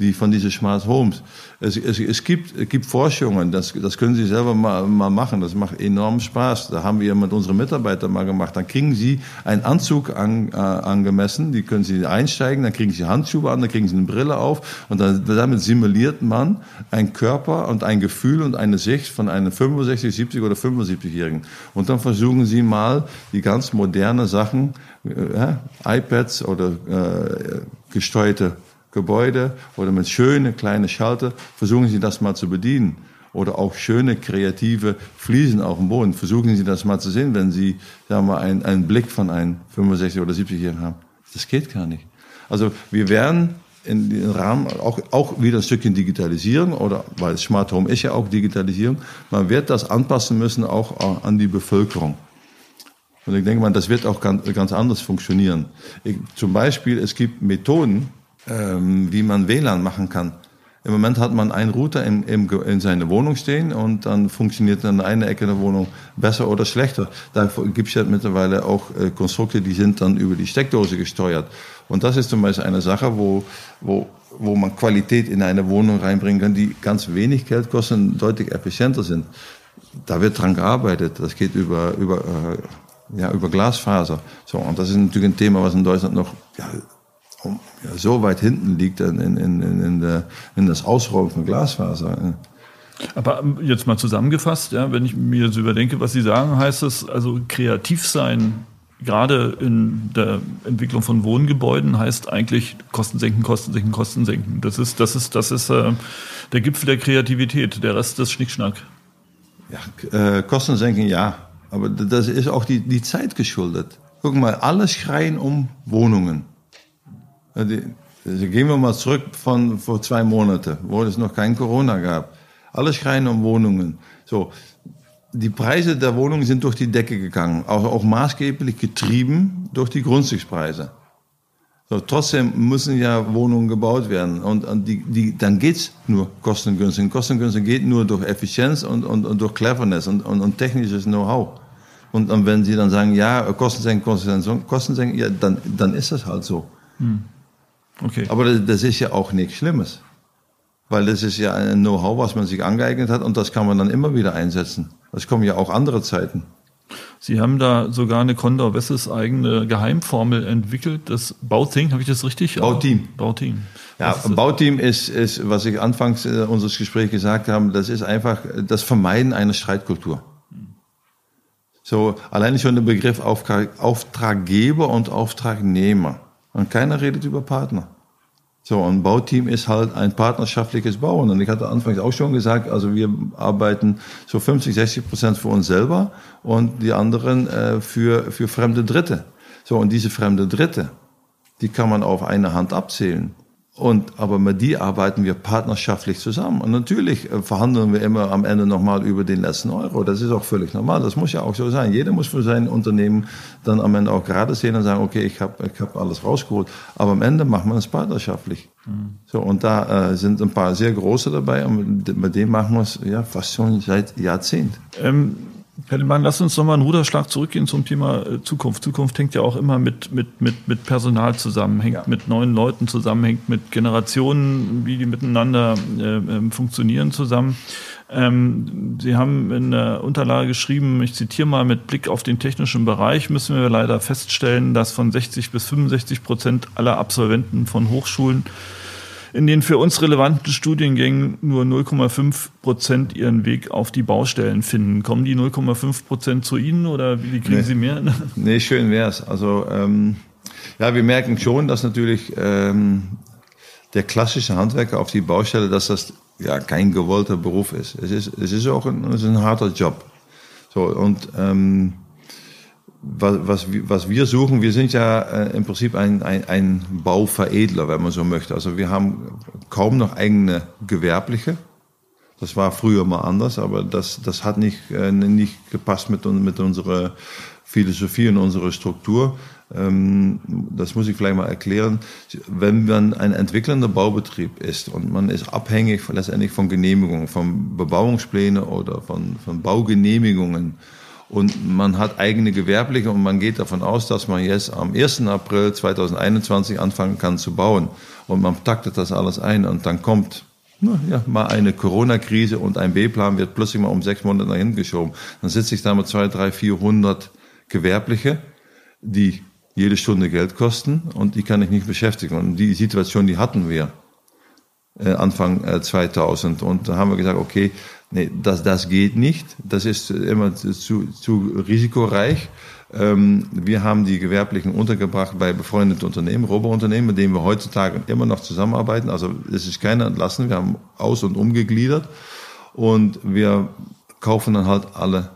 die von diesen Smart Homes. Es, es, es, gibt, es gibt Forschungen, das, das können Sie selber mal, mal machen, das macht enorm Spaß. Da haben wir mit unseren Mitarbeitern mal gemacht. Dann kriegen Sie einen Anzug an, äh, angemessen, die können Sie einsteigen, dann kriegen Sie Handschuhe an, dann kriegen Sie eine Brille auf und dann, damit simuliert man einen Körper und ein Gefühl und eine Sicht von einem 65, 70 oder 75-Jährigen. Und dann versuchen Sie mal die ganz moderne Sachen, äh, iPads oder äh, gesteuerte Gebäude oder mit schönen kleinen Schalter, versuchen Sie das mal zu bedienen. Oder auch schöne kreative Fliesen auf dem Boden. Versuchen Sie das mal zu sehen, wenn Sie sagen wir, einen, einen Blick von einem 65 oder 70-Jährigen haben. Das geht gar nicht. Also wir werden in den Rahmen auch, auch wieder ein Stückchen Digitalisierung oder weil Smart Home ist ja auch Digitalisierung. Man wird das anpassen müssen auch an die Bevölkerung. Und ich denke mal, das wird auch ganz, ganz anders funktionieren. Ich, zum Beispiel, es gibt Methoden, ähm, wie man WLAN machen kann. Im Moment hat man einen Router in, in, in seiner Wohnung stehen und dann funktioniert dann eine Ecke der Wohnung besser oder schlechter. Da gibt es ja mittlerweile auch äh, Konstrukte, die sind dann über die Steckdose gesteuert. Und das ist zum Beispiel eine Sache, wo, wo, wo man Qualität in eine Wohnung reinbringen kann, die ganz wenig Geld kosten deutlich effizienter sind. Da wird dran gearbeitet. Das geht über, über, äh, ja, über Glasfaser. So, und das ist natürlich ein Thema, was in Deutschland noch ja, ja, so weit hinten liegt in, in, in, in, der, in das Ausrollen von Glasfaser. Aber ähm, jetzt mal zusammengefasst, ja, wenn ich mir so überdenke, was Sie sagen, heißt es also kreativ sein, gerade in der Entwicklung von Wohngebäuden, heißt eigentlich Kosten senken, Kosten senken, Kosten senken. Das ist, das ist, das ist äh, der Gipfel der Kreativität. Der Rest ist Schnickschnack. Ja, äh, Kosten senken, ja. Aber das ist auch die, die Zeit geschuldet. Guck mal, alle schreien um Wohnungen. Also gehen wir mal zurück von vor zwei Monaten, wo es noch kein Corona gab. Alle schreien um Wohnungen. So, die Preise der Wohnungen sind durch die Decke gegangen, auch, auch maßgeblich getrieben durch die Grundstückspreise. So, trotzdem müssen ja Wohnungen gebaut werden und, und die, die, dann geht's nur kostengünstig. Kostengünstig geht nur durch Effizienz und, und, und durch Cleverness und, und, und technisches Know-how. Und, und wenn Sie dann sagen, ja, Kosten senken, Kosten senken, Kosten senken, ja, dann, dann ist das halt so. Hm. Okay. Aber das, das ist ja auch nichts Schlimmes. Weil das ist ja ein Know-how, was man sich angeeignet hat und das kann man dann immer wieder einsetzen. Es kommen ja auch andere Zeiten. Sie haben da sogar eine Condor Wesses eigene Geheimformel entwickelt, das Bauteam, habe ich das richtig? Bauteam. Bauteam. Ja, ist Bauteam ist, ist, was ich anfangs äh, unseres Gesprächs gesagt habe, das ist einfach das Vermeiden einer Streitkultur. So, allein schon der Begriff Auftraggeber und Auftragnehmer. Und keiner redet über Partner. So, ein Bauteam ist halt ein partnerschaftliches Bauen. Und ich hatte anfangs auch schon gesagt, also wir arbeiten so 50, 60 Prozent für uns selber und die anderen äh, für, für fremde Dritte. So, und diese fremde Dritte, die kann man auf eine Hand abzählen. Und, aber mit die arbeiten wir partnerschaftlich zusammen. Und natürlich äh, verhandeln wir immer am Ende nochmal über den letzten Euro. Das ist auch völlig normal. Das muss ja auch so sein. Jeder muss für sein Unternehmen dann am Ende auch gerade sehen und sagen, okay, ich habe ich hab alles rausgeholt. Aber am Ende macht man es partnerschaftlich. Mhm. So, und da äh, sind ein paar sehr große dabei. Und mit, mit dem machen wir es ja fast schon seit Jahrzehnt. Ähm Herr lass uns nochmal einen Ruderschlag zurückgehen zum Thema äh, Zukunft. Zukunft hängt ja auch immer mit, mit, mit, mit Personal zusammen, hängt ja. mit neuen Leuten zusammen, hängt mit Generationen, wie die miteinander äh, äh, funktionieren zusammen. Ähm, Sie haben in der Unterlage geschrieben, ich zitiere mal, mit Blick auf den technischen Bereich müssen wir leider feststellen, dass von 60 bis 65 Prozent aller Absolventen von Hochschulen in den für uns relevanten Studiengängen nur 0,5 Prozent ihren Weg auf die Baustellen finden. Kommen die 0,5 Prozent zu Ihnen oder wie kriegen nee. Sie mehr? Nee, schön wär's. Also ähm, ja, wir merken schon, dass natürlich ähm, der klassische Handwerker auf die Baustelle, dass das ja kein gewollter Beruf ist. Es ist, es ist auch ein, es ist ein harter Job. So und ähm, was, was, was wir suchen, wir sind ja äh, im Prinzip ein, ein, ein Bauveredler, wenn man so möchte. Also wir haben kaum noch eigene Gewerbliche. Das war früher mal anders, aber das, das hat nicht, äh, nicht gepasst mit, mit unserer Philosophie und unserer Struktur. Ähm, das muss ich vielleicht mal erklären. Wenn man ein entwickelnder Baubetrieb ist und man ist abhängig letztendlich von Genehmigungen, von Bebauungsplänen oder von, von Baugenehmigungen, und man hat eigene Gewerbliche und man geht davon aus, dass man jetzt am 1. April 2021 anfangen kann zu bauen. Und man taktet das alles ein und dann kommt na, ja, mal eine Corona-Krise und ein B-Plan wird plötzlich mal um sechs Monate hinten geschoben. Dann sitze ich da mit zwei, drei, vierhundert Gewerbliche, die jede Stunde Geld kosten und die kann ich nicht beschäftigen. Und die Situation, die hatten wir äh, Anfang äh, 2000. Und da haben wir gesagt, okay, nee, das, das geht nicht. Das ist immer zu, zu risikoreich. Ähm, wir haben die Gewerblichen untergebracht bei befreundeten Unternehmen, Robounternehmen, mit denen wir heutzutage immer noch zusammenarbeiten. Also es ist keiner entlassen. Wir haben aus- und umgegliedert. Und wir kaufen dann halt alle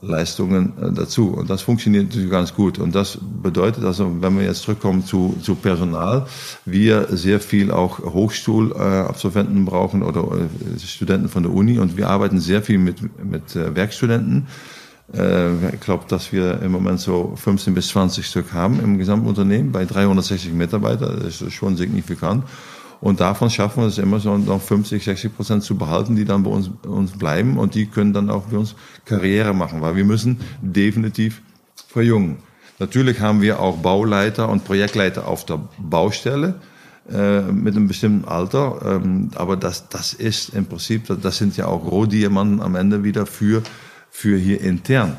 Leistungen äh, dazu. Und das funktioniert ganz gut. Und das bedeutet also, wenn wir jetzt zurückkommen zu, zu Personal, wir sehr viel auch Hochschulabsolventen brauchen oder äh, Studenten von der Uni. Und wir arbeiten sehr viel mit, mit äh, Werkstudenten. Ich glaube, dass wir im Moment so 15 bis 20 Stück haben im Gesamtunternehmen bei 360 Mitarbeitern. Das ist schon signifikant. Und davon schaffen wir es immer so noch 50, 60 Prozent zu behalten, die dann bei uns, uns bleiben und die können dann auch für uns Karriere machen, weil wir müssen definitiv verjungen. Natürlich haben wir auch Bauleiter und Projektleiter auf der Baustelle äh, mit einem bestimmten Alter, ähm, aber das, das ist im Prinzip, das sind ja auch Rohdiamanten am Ende wieder für, für hier intern.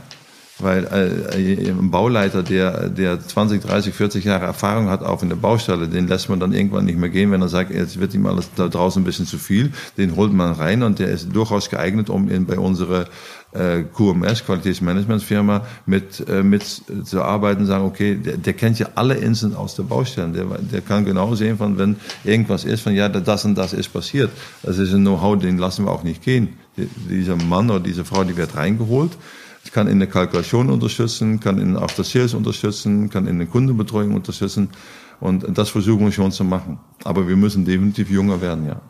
Weil äh, ein Bauleiter, der, der 20, 30, 40 Jahre Erfahrung hat auf in der Baustelle, den lässt man dann irgendwann nicht mehr gehen, wenn er sagt, jetzt wird ihm alles da draußen ein bisschen zu viel. Den holt man rein und der ist durchaus geeignet, um in, bei unserer äh, QMS, Qualitätsmanagementfirma, mit, äh, mit zu arbeiten, sagen, okay, der, der kennt ja alle Inseln aus der Baustelle. Der, der kann genau sehen, von wenn irgendwas ist, von ja, das und das ist passiert. Das ist ein Know-how, den lassen wir auch nicht gehen. Dieser Mann oder diese Frau, die wird reingeholt ich kann in der Kalkulation unterstützen, kann in After Sales unterstützen, kann in der Kundenbetreuung unterstützen. Und das versuchen wir schon zu machen. Aber wir müssen definitiv jünger werden, ja.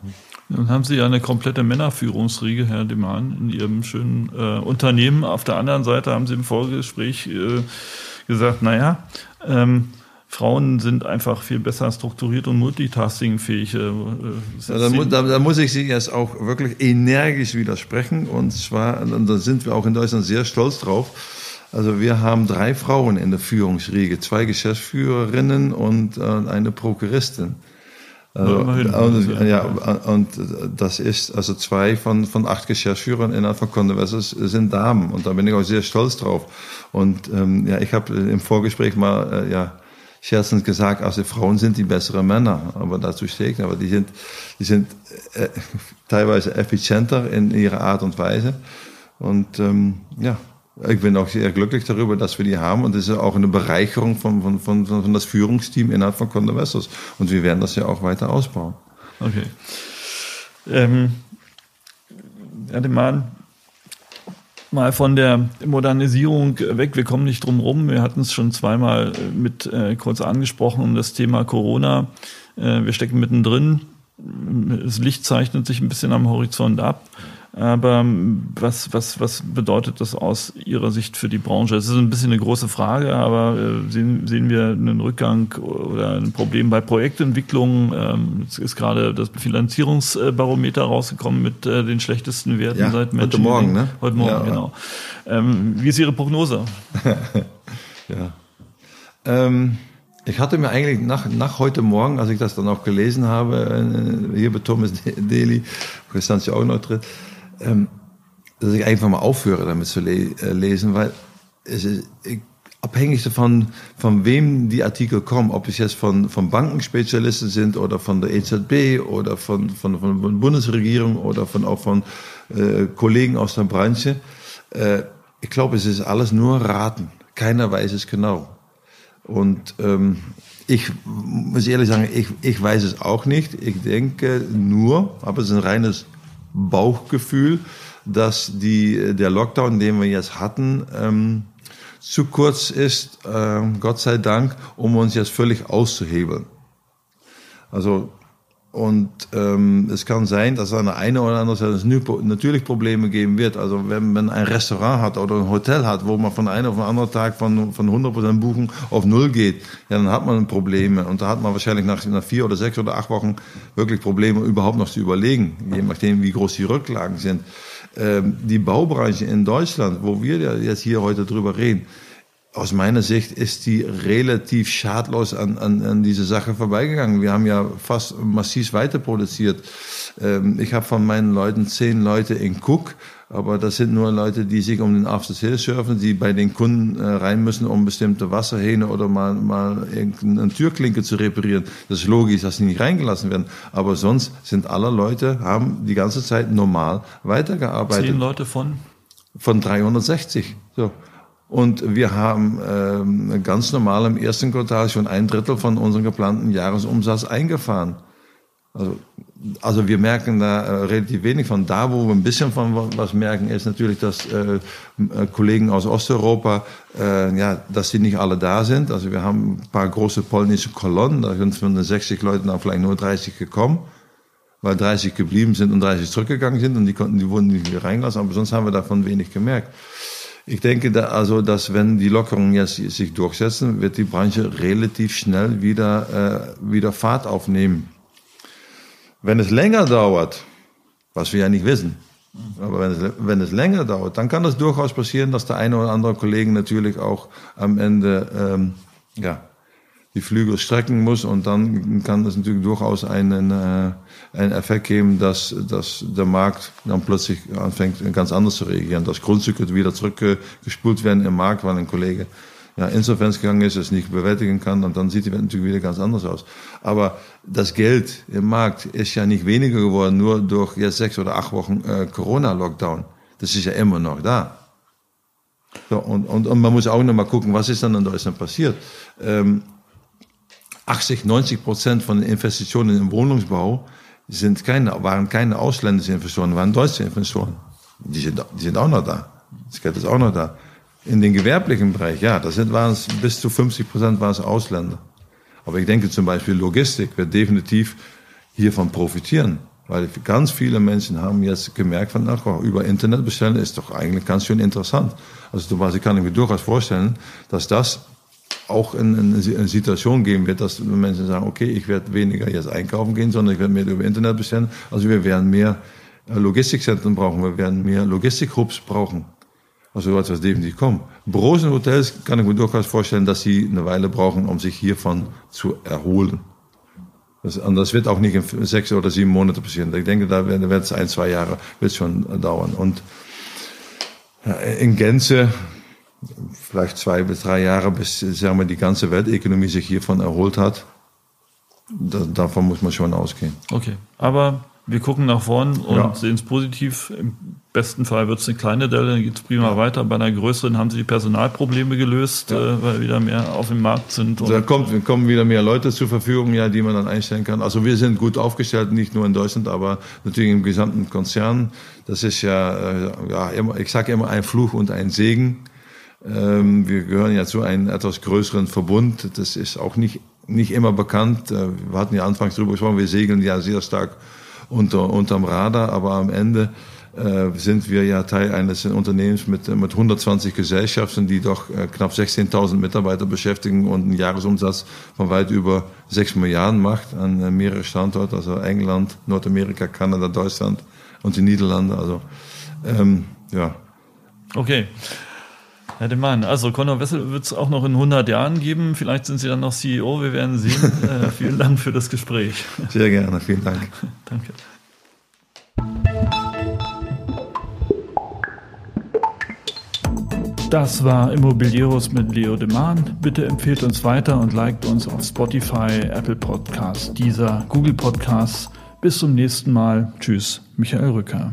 Nun haben Sie ja eine komplette Männerführungsriege, Herr Demann, in Ihrem schönen äh, Unternehmen. Auf der anderen Seite haben Sie im Vorgespräch äh, gesagt, naja, ähm, Frauen sind einfach viel besser strukturiert und multitaskingfähig. Äh, ja, da, mu da, da, muss ich Sie jetzt auch wirklich energisch widersprechen. Und zwar, und da sind wir auch in Deutschland sehr stolz drauf. Also wir haben drei Frauen in der Führungsriege, zwei Geschäftsführerinnen und äh, eine Prokuristin. Also, und, ja, und das ist also zwei von, von acht Geschäftsführern innerhalb von Converses sind Damen und da bin ich auch sehr stolz drauf. Und ähm, ja, ich habe im Vorgespräch mal äh, ja scherzend gesagt, also Frauen sind die besseren Männer, aber dazu stehe ich. Aber die sind, die sind äh, teilweise effizienter in ihrer Art und Weise und ähm, ja, ich bin auch sehr glücklich darüber, dass wir die haben und das ist auch eine Bereicherung von, von, von, von das Führungsteam innerhalb von Condoversus. Und wir werden das ja auch weiter ausbauen. Okay. Ähm, Herr Demann, mal von der Modernisierung weg. Wir kommen nicht drum rum. Wir hatten es schon zweimal mit äh, kurz angesprochen, das Thema Corona. Äh, wir stecken mittendrin. Das Licht zeichnet sich ein bisschen am Horizont ab. Aber ähm, was, was, was bedeutet das aus Ihrer Sicht für die Branche? Es ist ein bisschen eine große Frage, aber äh, sehen, sehen wir einen Rückgang oder ein Problem bei Projektentwicklung? Ähm, es ist gerade das Finanzierungsbarometer rausgekommen mit äh, den schlechtesten Werten ja, seit Menschen. Heute Morgen, ne? Heute Morgen, ja, genau. Ähm, wie ist Ihre Prognose? ja. Ähm ich hatte mir eigentlich nach, nach heute Morgen, als ich das dann auch gelesen habe, äh, hier bei Thomas Daly, Christian ja auch noch drin, ähm, dass ich einfach mal aufhöre, damit zu le äh, lesen, weil es ist ich, abhängig davon, von wem die Artikel kommen, ob es jetzt von, von Bankenspezialisten sind oder von der EZB oder von, von, von der Bundesregierung oder von, auch von äh, Kollegen aus der Branche. Äh, ich glaube, es ist alles nur Raten. Keiner weiß es genau. Und ähm, ich muss ehrlich sagen, ich, ich weiß es auch nicht. Ich denke nur, aber es ist ein reines Bauchgefühl, dass die, der Lockdown, den wir jetzt hatten, ähm, zu kurz ist, äh, Gott sei Dank, um uns jetzt völlig auszuhebeln. Also und ähm, es kann sein, dass an der einen oder anderen Seite es natürlich Probleme geben wird. Also wenn man ein Restaurant hat oder ein Hotel hat, wo man von einem auf den anderen Tag von, von 100% Buchen auf Null geht, ja, dann hat man Probleme. Und da hat man wahrscheinlich nach, nach vier oder sechs oder acht Wochen wirklich Probleme, überhaupt noch zu überlegen, je nachdem, wie groß die Rücklagen sind. Ähm, die Baubranche in Deutschland, wo wir jetzt hier heute drüber reden, aus meiner Sicht ist die relativ schadlos an, an, an diese Sache vorbeigegangen. Wir haben ja fast massiv weiter produziert. Ähm, ich habe von meinen Leuten zehn Leute in Cook, aber das sind nur Leute, die sich um den After Sales surfen, die bei den Kunden äh, rein müssen, um bestimmte Wasserhähne oder mal, mal irgendeine Türklinke zu reparieren. Das ist logisch, dass sie nicht reingelassen werden. Aber sonst sind alle Leute, haben die ganze Zeit normal weitergearbeitet. Zehn Leute von? Von 360. So. Und wir haben ähm, ganz normal im ersten Quartal schon ein Drittel von unserem geplanten Jahresumsatz eingefahren. Also, also wir merken da äh, relativ wenig von. Da, wo wir ein bisschen von was merken, ist natürlich, dass äh, äh, Kollegen aus Osteuropa, äh, ja, dass sie nicht alle da sind. Also wir haben ein paar große polnische Kolonnen, da sind von den 60 Leuten dann vielleicht nur 30 gekommen, weil 30 geblieben sind und 30 zurückgegangen sind und die konnten, die wurden nicht reingelassen. Aber sonst haben wir davon wenig gemerkt. Ich denke da also, dass wenn die Lockerungen jetzt sich durchsetzen, wird die Branche relativ schnell wieder, äh, wieder Fahrt aufnehmen. Wenn es länger dauert, was wir ja nicht wissen, aber wenn es, wenn es länger dauert, dann kann es durchaus passieren, dass der eine oder andere Kollege natürlich auch am Ende ähm, ja, die Flügel strecken muss und dann kann es natürlich durchaus einen, äh, einen Effekt geben, dass, dass der Markt dann plötzlich anfängt ganz anders zu reagieren, dass Grundstücke wieder zurückgespult werden im Markt, weil ein Kollege ja, Insolvenz gegangen ist, es nicht bewältigen kann und dann sieht die Welt natürlich wieder ganz anders aus. Aber das Geld im Markt ist ja nicht weniger geworden, nur durch jetzt sechs oder acht Wochen äh, Corona-Lockdown. Das ist ja immer noch da. So, und, und, und man muss auch noch mal gucken, was ist dann in Deutschland passiert. Ähm, 80, 90 Prozent von den Investitionen im Wohnungsbau sind keine, waren keine ausländische Investoren, waren deutsche Investoren. Die sind, die sind auch noch da. Das Geld ist auch noch da. In den gewerblichen Bereich, ja, das sind, waren es bis zu 50 Prozent waren es Ausländer. Aber ich denke zum Beispiel Logistik wird definitiv hiervon profitieren. Weil ganz viele Menschen haben jetzt gemerkt, von, ach, über Internet bestellen ist doch eigentlich ganz schön interessant. Also zum Beispiel kann mir durchaus vorstellen, dass das auch in, eine Situation geben wird, dass Menschen sagen, okay, ich werde weniger jetzt einkaufen gehen, sondern ich werde mehr über Internet bestellen. Also wir werden mehr Logistikzentren brauchen, wir werden mehr Logistikhubs brauchen. Also wird definitiv kommen. Büros und Hotels kann ich mir durchaus vorstellen, dass sie eine Weile brauchen, um sich hiervon zu erholen. Das, das wird auch nicht in sechs oder sieben Monate passieren. Ich denke, da wird es ein, zwei Jahre wird schon dauern. Und in Gänze vielleicht zwei bis drei Jahre, bis sagen wir, die ganze Weltökonomie sich hiervon erholt hat. Da, davon muss man schon ausgehen. Okay, aber wir gucken nach vorn und ja. sehen es positiv. Im besten Fall wird es eine kleine Delle, dann geht es prima ja. weiter. Bei einer größeren haben sie die Personalprobleme gelöst, ja. äh, weil wieder mehr auf dem Markt sind. da kommt, kommen wieder mehr Leute zur Verfügung, ja, die man dann einstellen kann. Also wir sind gut aufgestellt, nicht nur in Deutschland, aber natürlich im gesamten Konzern. Das ist ja, äh, ja ich sage immer ein Fluch und ein Segen. Ähm, wir gehören ja zu einem etwas größeren Verbund. Das ist auch nicht, nicht immer bekannt. Äh, wir hatten ja anfangs darüber gesprochen, wir segeln ja sehr stark unter, unterm Radar, aber am Ende äh, sind wir ja Teil eines Unternehmens mit, mit 120 Gesellschaften, die doch äh, knapp 16.000 Mitarbeiter beschäftigen und einen Jahresumsatz von weit über 6 Milliarden macht an mehrere Standorte, also England, Nordamerika, Kanada, Deutschland und die Niederlande. Also ähm, ja. Okay. Herr De Mann, also Conor Wessel wird es auch noch in 100 Jahren geben. Vielleicht sind Sie dann noch CEO, wir werden sehen. äh, vielen Dank für das Gespräch. Sehr gerne, vielen Dank. Danke. Das war Immobilieros mit Leo De Man. Bitte empfehlt uns weiter und liked uns auf Spotify, Apple Podcasts, dieser Google Podcasts. Bis zum nächsten Mal. Tschüss, Michael Rücker.